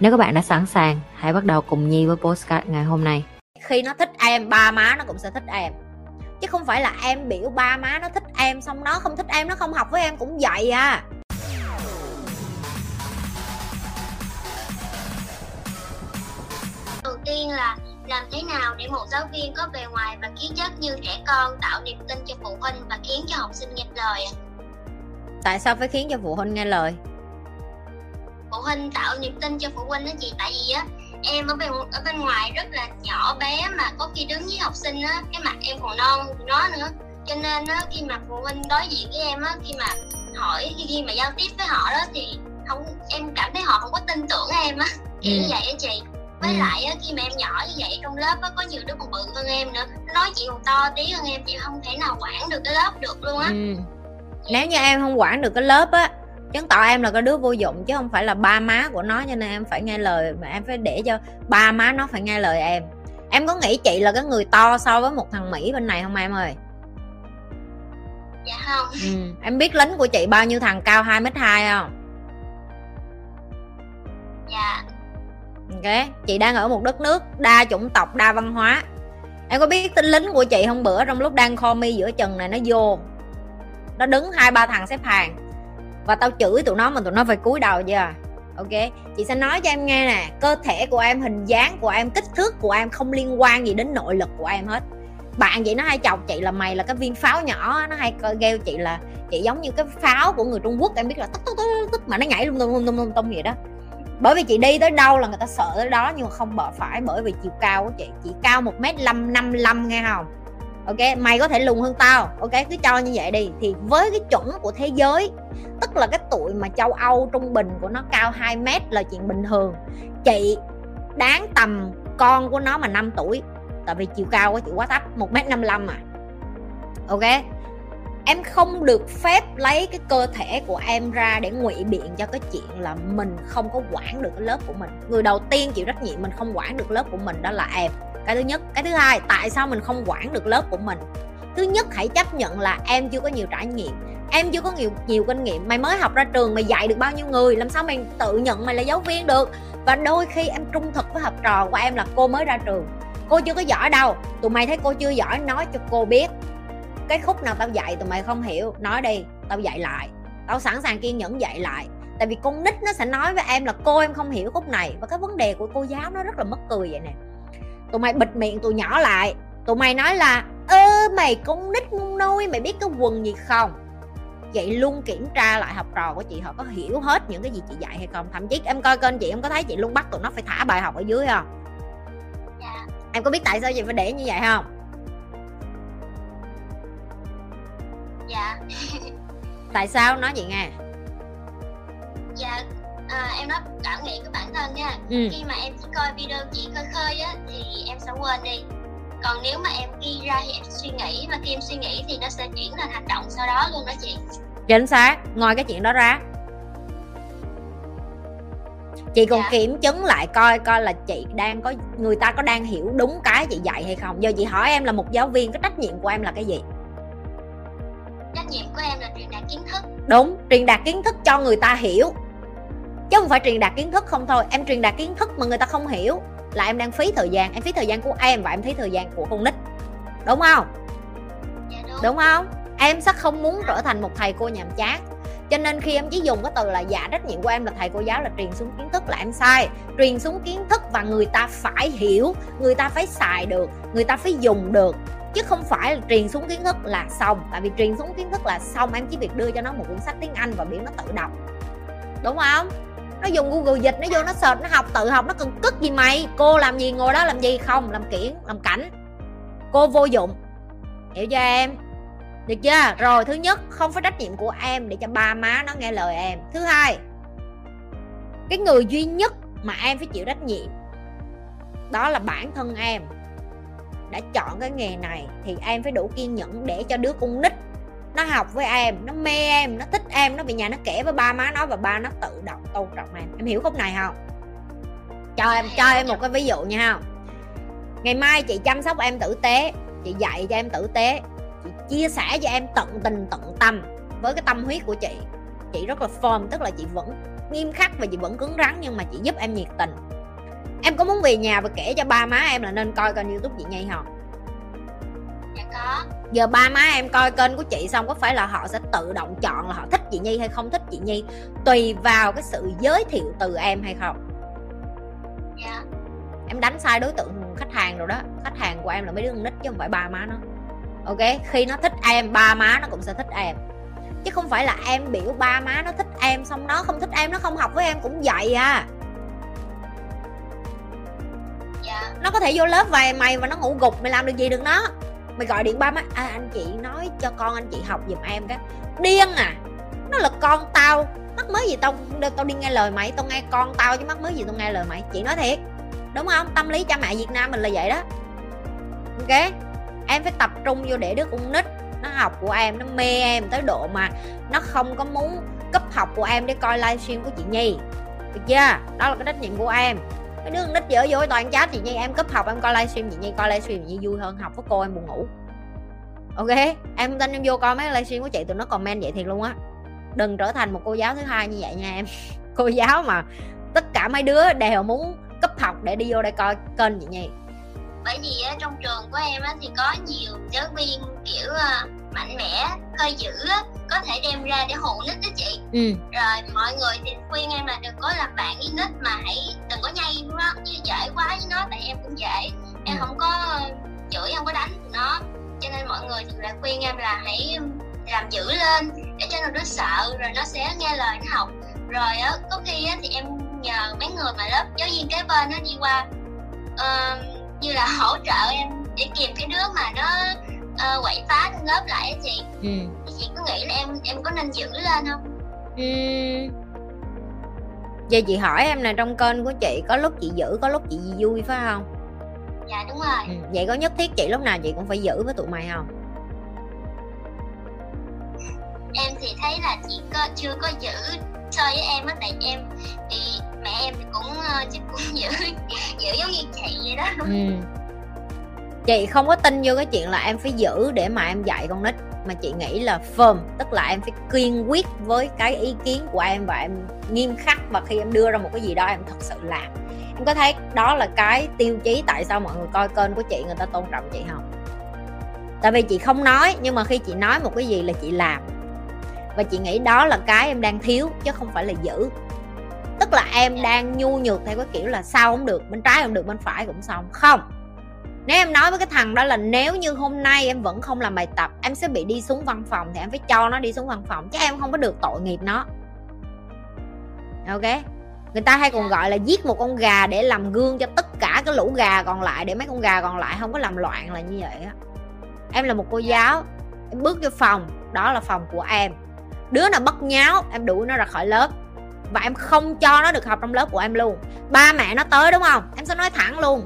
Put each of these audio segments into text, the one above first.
Nếu các bạn đã sẵn sàng, hãy bắt đầu cùng Nhi với postcard ngày hôm nay. Khi nó thích em, ba má nó cũng sẽ thích em. Chứ không phải là em biểu ba má nó thích em xong nó không thích em nó không học với em cũng vậy à. Đầu tiên là làm thế nào để một giáo viên có bề ngoài và khí chất như trẻ con tạo niềm tin cho phụ huynh và khiến cho học sinh nghe lời? Tại sao phải khiến cho phụ huynh nghe lời phụ huynh tạo niềm tin cho phụ huynh đó chị tại vì á em ở bên ở bên ngoài rất là nhỏ bé mà có khi đứng với học sinh á cái mặt em còn non nó nữa cho nên á khi mà phụ huynh đối diện với em á khi mà hỏi khi, khi mà giao tiếp với họ đó thì không em cảm thấy họ không có tin tưởng em á kiểu ừ. như vậy á chị với ừ. lại á, khi mà em nhỏ như vậy trong lớp á, có nhiều đứa còn bự hơn em nữa nó nói chị còn to tí hơn em chị không thể nào quản được cái lớp được luôn á ừ. nếu như em không quản được cái lớp á chứng tỏ em là cái đứa vô dụng chứ không phải là ba má của nó cho nên em phải nghe lời mà em phải để cho ba má nó phải nghe lời em. Em có nghĩ chị là cái người to so với một thằng mỹ bên này không em ơi? Dạ không. Ừ. em biết lính của chị bao nhiêu thằng cao hai mét hai không? Dạ. Ok chị đang ở một đất nước đa chủng tộc đa văn hóa. Em có biết tên lính của chị không bữa trong lúc đang kho mi giữa chừng này nó vô. Nó đứng hai ba thằng xếp hàng và tao chửi tụi nó mà tụi nó phải cúi đầu chưa à. ok, chị sẽ nói cho em nghe nè. Cơ thể của em, hình dáng của em, kích thước của em không liên quan gì đến nội lực của em hết. Bạn vậy nó hay chọc chị là mày là cái viên pháo nhỏ nó hay gheo chị là chị giống như cái pháo của người trung quốc, em biết là tức tức tức tức mà nó nhảy lung tung lung tung lung tung vậy đó. Bởi vì chị đi tới đâu là người ta sợ tới đó nhưng mà không bỏ phải bởi vì chiều cao của chị chị cao một m năm năm năm nghe không? Ok, mày có thể lùn hơn tao. Ok, cứ cho như vậy đi. Thì với cái chuẩn của thế giới, tức là cái tuổi mà châu âu trung bình của nó cao 2 mét là chuyện bình thường. Chị đáng tầm con của nó mà 5 tuổi. Tại vì chiều cao của chị quá thấp, một mét năm à. Ok? Em không được phép lấy cái cơ thể của em ra để ngụy biện cho cái chuyện là mình không có quản được cái lớp của mình. Người đầu tiên chịu trách nhiệm mình không quản được lớp của mình đó là em cái thứ nhất. Cái thứ hai, tại sao mình không quản được lớp của mình? Thứ nhất, hãy chấp nhận là em chưa có nhiều trải nghiệm. Em chưa có nhiều nhiều kinh nghiệm. Mày mới học ra trường, mày dạy được bao nhiêu người? Làm sao mày tự nhận mày là giáo viên được? Và đôi khi em trung thực với học trò của em là cô mới ra trường. Cô chưa có giỏi đâu. Tụi mày thấy cô chưa giỏi, nói cho cô biết. Cái khúc nào tao dạy, tụi mày không hiểu, nói đi, tao dạy lại. Tao sẵn sàng kiên nhẫn dạy lại. Tại vì con nít nó sẽ nói với em là, cô, em không hiểu khúc này. Và cái vấn đề của cô giáo nó rất là mất cười vậy nè tụi mày bịt miệng tụi nhỏ lại. Tụi mày nói là ơ mày con nít ngu nôi mày biết cái quần gì không? Vậy luôn kiểm tra lại học trò của chị họ có hiểu hết những cái gì chị dạy hay không? Thậm chí em coi kênh chị em có thấy chị luôn bắt tụi nó phải thả bài học ở dưới không? Dạ. em có biết tại sao chị phải để như vậy không? Dạ. Tại sao? Nói chị nghe. Dạ à, em nói cảm nghĩ của bản thân nha. Ừ. khi mà em chỉ coi video chỉ khơi khơi á thì em sẽ quên đi. Còn nếu mà em ghi ra thì em suy nghĩ mà khi em suy nghĩ thì nó sẽ chuyển thành hành động sau đó luôn đó chị. Chính xác. Ngoài cái chuyện đó ra. Chị còn dạ. kiểm chứng lại coi coi là chị đang có người ta có đang hiểu đúng cái chị dạy hay không. Giờ chị hỏi em là một giáo viên cái trách nhiệm của em là cái gì? Trách nhiệm của em là truyền đạt kiến thức. Đúng truyền đạt kiến thức cho người ta hiểu chứ không phải truyền đạt kiến thức không thôi. Em truyền đạt kiến thức mà người ta không hiểu. Là em đang phí thời gian. Em phí thời gian của em và em phí thời gian của con nít. Đúng không? Dạ đúng. đúng không? Em sẽ không muốn trở thành một thầy cô nhàm chán. Cho nên khi em chỉ dùng cái từ là dạ trách nhiệm của em là thầy cô giáo là truyền xuống kiến thức là em sai. Truyền xuống kiến thức và người ta phải hiểu người ta phải xài được người ta phải dùng được. Chứ không phải là truyền xuống kiến thức là xong. Tại vì truyền xuống kiến thức là xong em chỉ việc đưa cho nó một quyển sách tiếng anh và biểu nó tự đọc. Đúng không nó dùng google dịch, nó vô nó search, nó học, tự học, nó cần cất gì mày? Cô làm gì, ngồi đó làm gì? Không, làm kiển, làm cảnh. Cô vô dụng. Hiểu cho em? Được chưa? Rồi, thứ nhất, không phải trách nhiệm của em để cho ba má nó nghe lời em. Thứ hai, cái người duy nhất mà em phải chịu trách nhiệm, đó là bản thân em. Đã chọn cái nghề này thì em phải đủ kiên nhẫn để cho đứa con nít nó học với em, nó mê em, nó thích em, nó về nhà nó kể với ba má nó và ba nó tự động tôn trọng em. Em hiểu khúc này không? Cho em cho em một cái ví dụ nha. Không ngày mai chị chăm sóc em tử tế, chị dạy cho em tử tế, chị chia sẻ cho em tận tình, tận tâm với cái tâm huyết của chị. Chị rất là form tức là chị vẫn nghiêm khắc và chị vẫn cứng rắn nhưng mà chị giúp em nhiệt tình. Em có muốn về nhà và kể cho ba má em là nên coi kênh youtube chị nhi không? Dạ có giờ ba má em coi kênh của chị xong có phải là họ sẽ tự động chọn là họ thích chị nhi hay không thích chị nhi? Tùy vào cái sự giới thiệu từ em hay không. Dạ. Em đánh sai đối tượng khách hàng rồi đó. Khách hàng của em là mấy đứa nít chứ không phải ba má nó. Ok? Khi nó thích em ba má nó cũng sẽ thích em. Chứ không phải là em biểu ba má nó thích em xong nó không thích em nó không học với em cũng vậy à. Dạ. Nó có thể vô lớp vài mày và nó ngủ gục mày làm được gì được nó mày gọi điện ba má. À, anh chị nói cho con anh chị học giùm em cái. Điên à. Nó là con tao. Mắc mới gì tao tao đi nghe lời mày tao nghe con tao chứ mắc mới gì tao nghe lời mày. Chị nói thiệt. Đúng không? Tâm lý cha mẹ việt nam mình là vậy đó. Ok? Em phải tập trung vô để đứa con nít nó học của em nó mê em tới độ mà nó không có muốn cấp học của em để coi livestream của chị nhi. Được chưa? Đó là cái trách nhiệm của em cái đứa nít dở dối toàn chat chị nhi em cấp học, em coi livestream chị nhi coi livestream chị nhi vui hơn, học với cô em buồn ngủ. Ok, em tin em vô coi mấy livestream của chị, tụi nó comment vậy thiệt luôn á. Đừng trở thành một cô giáo thứ hai như vậy nha em. Cô giáo mà tất cả mấy đứa đều muốn cấp học để đi vô đây coi kênh chị nhi bởi vì á, trong trường của em á, thì có nhiều giáo viên kiểu à, mạnh mẽ khơi dữ á, có thể đem ra để hù nít đó chị. Ừ. Rồi mọi người thì khuyên em là đừng có làm bạn với nít mà hãy đừng có nhây nó chứ dễ quá với nó tại em cũng dễ. Em Ừ. không có chửi không có đánh nó. Cho nên mọi người thì lại khuyên em là hãy làm dữ lên để cho nó sợ rồi nó sẽ nghe lời nó học. Rồi á có khi á, thì em nhờ mấy người mà lớp giáo viên kế bên nó đi qua. Ờ, như là hỗ trợ em để kìm cái đứa mà nó ờ, quậy phá trên lớp lại á chị ừ thì chị có nghĩ là em em có nên giữ lên không Ừm. Vậy chị hỏi em nè trong kênh của chị có lúc chị giữ có lúc chị vui phải không? dạ đúng rồi Ừ. Vậy có nhất thiết chị lúc nào chị cũng phải giữ với tụi mày không? em thì thấy là chị có chưa có giữ so với em á tại em thì mẹ em thì cũng ờ, chắc cũng giữ giữ giống như chị vậy đó. Ừ. Chị không có tin vô cái chuyện là em phải giữ để mà em dạy con nít mà chị nghĩ là firm tức là em phải kiên quyết với cái ý kiến của em và em nghiêm khắc và khi em đưa ra một cái gì đó em thật sự làm. Em có thấy đó là cái tiêu chí tại sao mọi người coi kênh của chị người ta tôn trọng chị không? Tại vì chị không nói nhưng mà khi chị nói một cái gì là chị làm. Và chị nghĩ đó là cái em đang thiếu chứ không phải là giữ tức là em đang nhu nhược theo cái kiểu là sao không được bên trái không được bên phải cũng xong. Không. Nếu em nói với cái thằng đó là nếu như hôm nay em vẫn không làm bài tập em sẽ bị đi xuống văn phòng thì em phải cho nó đi xuống văn phòng chứ em không có được tội nghiệp nó. Ok? Người ta hay còn gọi là giết một con gà để làm gương cho tất cả cái lũ gà còn lại để mấy con gà còn lại không có làm loạn là như vậy á. Em là một cô giáo em bước vô phòng đó là phòng của em. Đứa nào bất nháo em đuổi nó ra khỏi lớp và em không cho nó được học trong lớp của em luôn. Ba mẹ nó tới đúng không? Em sẽ nói thẳng luôn.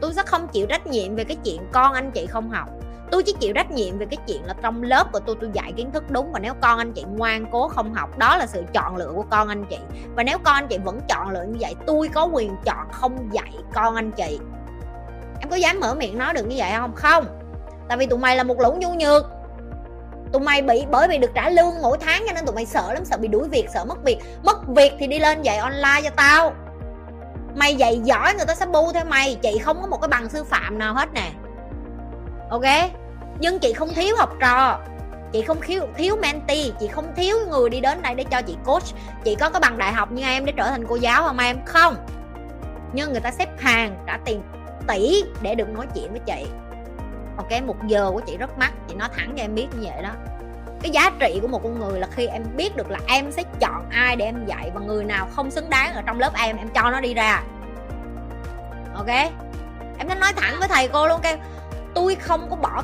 Tôi sẽ không chịu trách nhiệm về cái chuyện con anh chị không học. Tôi chỉ chịu trách nhiệm về cái chuyện là trong lớp của tôi tôi dạy kiến thức đúng. Và nếu con anh chị ngoan cố không học, đó là sự chọn lựa của con anh chị. Và nếu con anh chị vẫn chọn lựa như vậy, tôi có quyền chọn không dạy con anh chị. Em có dám mở miệng nói được như vậy không? Không. Tại vì tụi mày là một lũ nhu nhược tụi mày bị, bởi vì được trả lương mỗi tháng cho nên tụi mày sợ lắm, sợ bị đuổi việc, sợ mất việc. Mất việc thì đi lên dạy online cho tao. Mày dạy giỏi người ta sẽ bu theo mày. Chị không có một cái bằng sư phạm nào hết nè. Ok? Nhưng chị không thiếu học trò. Chị không thiếu thiếu mentee. Chị không thiếu người đi đến đây để cho chị coach. Chị có cái bằng đại học như em để trở thành cô giáo không em? Không. Nhưng người ta xếp hàng, trả tiền tỷ để được nói chuyện với chị ok một giờ của chị rất mắc, chị nói thẳng cho em biết như vậy đó. Cái giá trị của một con người là khi em biết được là em sẽ chọn ai để em dạy và người nào không xứng đáng ở trong lớp em em cho nó đi ra. Ok? Em đã nói thẳng với thầy cô luôn, kêu, tôi không có bỏ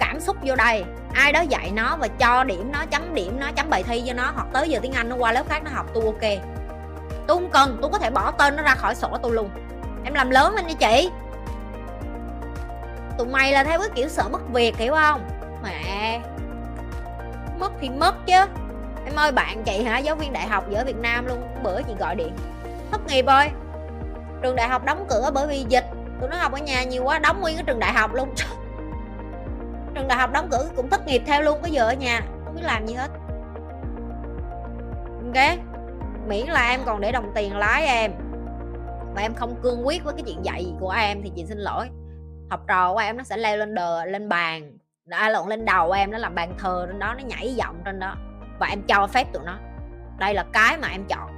cảm xúc vô đây. Ai đó dạy nó và cho điểm nó, chấm điểm nó, chấm bài thi cho nó hoặc tới giờ tiếng anh nó qua lớp khác nó học, tôi ok. Tôi không cần, tôi có thể bỏ tên nó ra khỏi sổ tôi luôn. Em làm lớn lên đi chị tụi mày là theo cái kiểu sợ mất việc, hiểu không? Mẹ, mất thì mất chứ. Em ơi, bạn chị hả? Giáo viên đại học ở việt nam luôn. Bữa chị gọi điện. Thất nghiệp rồi. Trường đại học đóng cửa bởi vì dịch. Tụi nó học ở nhà nhiều quá, đóng nguyên cái trường đại học luôn. Trường đại học đóng cửa cũng thất nghiệp theo luôn cái giờ ở nhà, không biết làm gì hết. Ok? Miễn là em còn để đồng tiền lái em. Và em không cương quyết với cái chuyện dạy của em thì chị xin lỗi học trò của em nó sẽ leo lên đờ, lên bàn. Đã à, lộn, lên đầu em, nó làm bàn thờ trên đó, nó nhảy giọng trên đó. Và em cho phép tụi nó. Đây là cái mà em chọn.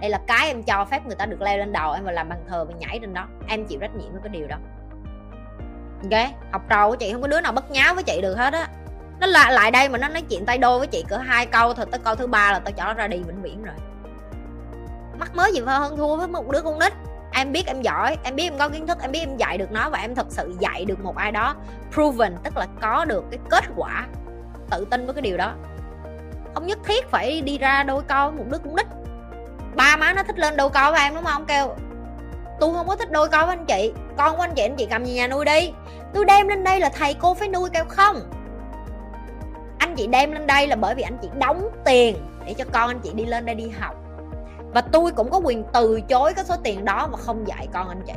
Đây là cái em cho phép người ta được leo lên đầu em và làm bàn thờ và nhảy trên đó. Em chịu trách nhiệm với cái điều đó. Ok? Học trò của chị, không có đứa nào bất nháo với chị được hết á. Nó lại lại đây mà nó nói chuyện tay đôi với chị cỡ hai câu thôi, tới câu thứ ba là tao cho nó ra đi vĩnh viễn rồi. Mắc mới gì hơn thua với một đứa con nít? Em biết em giỏi, em biết em có kiến thức, em biết em dạy được nó và em thật sự dạy được một ai đó proven, tức là có được cái kết quả tự tin với cái điều đó. Không nhất thiết phải đi ra đôi co với một đứa cũng đích ba má nó thích lên đôi co với em, đúng không? Kêu, tôi không có thích đôi co với anh chị, con của anh chị anh chị cầm về nhà nuôi đi. Tôi đem lên đây là thầy cô phải nuôi kêu không. Anh chị đem lên đây là bởi vì anh chị đóng tiền để cho con anh chị đi lên đây đi học và tôi cũng có quyền từ chối cái số tiền đó và không dạy con anh chị.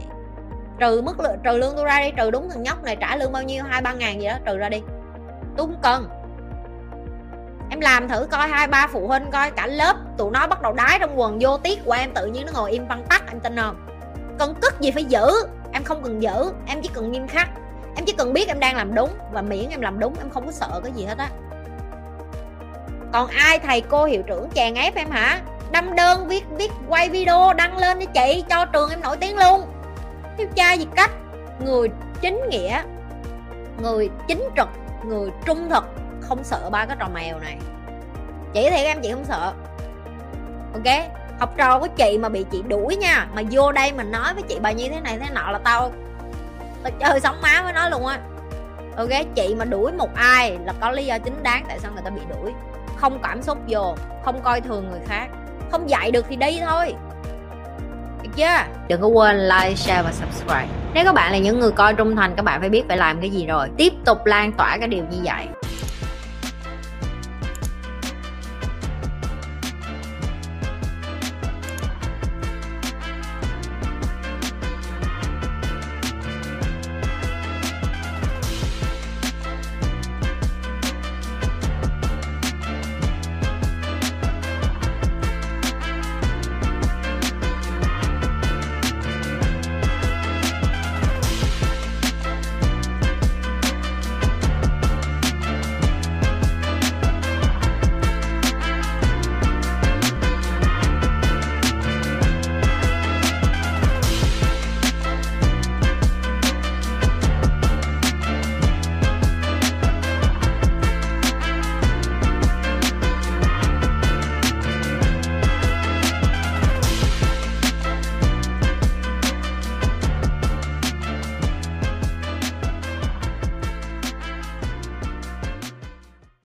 Trừ mức lượng trừ lương tôi ra đi, trừ đúng thằng nhóc này trả lương bao nhiêu, hai ba ngàn gì đó, trừ ra đi. Tôi không cần. Em làm thử coi, hai ba phụ huynh coi, cả lớp tụi nó bắt đầu đái trong quần vô tiết của em, tự nhiên nó ngồi im văn tắt em tin không? Cần cất gì phải giữ? Em không cần giữ, em chỉ cần nghiêm khắc. Em chỉ cần biết em đang làm đúng và miễn em làm đúng, em không có sợ cái gì hết á. Còn ai thầy cô hiệu trưởng chèn ép em hả? Đâm đơn viết viết quay video đăng lên cho chị, cho trường em nổi tiếng luôn. Thiếu cha gì cách? Người chính nghĩa, người chính trực, người trung thực, không sợ ba cái trò mèo này. Chị thì em, chị không sợ. Ok, học trò của chị mà bị chị đuổi nha, mà vô đây mình nói với chị bà như thế này thế nọ là tao tao chơi sống má với nó luôn á. Ok, chị mà đuổi một ai là có lý do chính đáng tại sao người ta bị đuổi. Không cảm xúc vô, không coi thường người khác không dạy được thì đi thôi. Được chưa? Đừng có quên like, share và subscribe. Nếu các bạn là những người coi trung thành, các bạn phải biết phải làm cái gì rồi. Tiếp tục lan tỏa cái điều như vậy.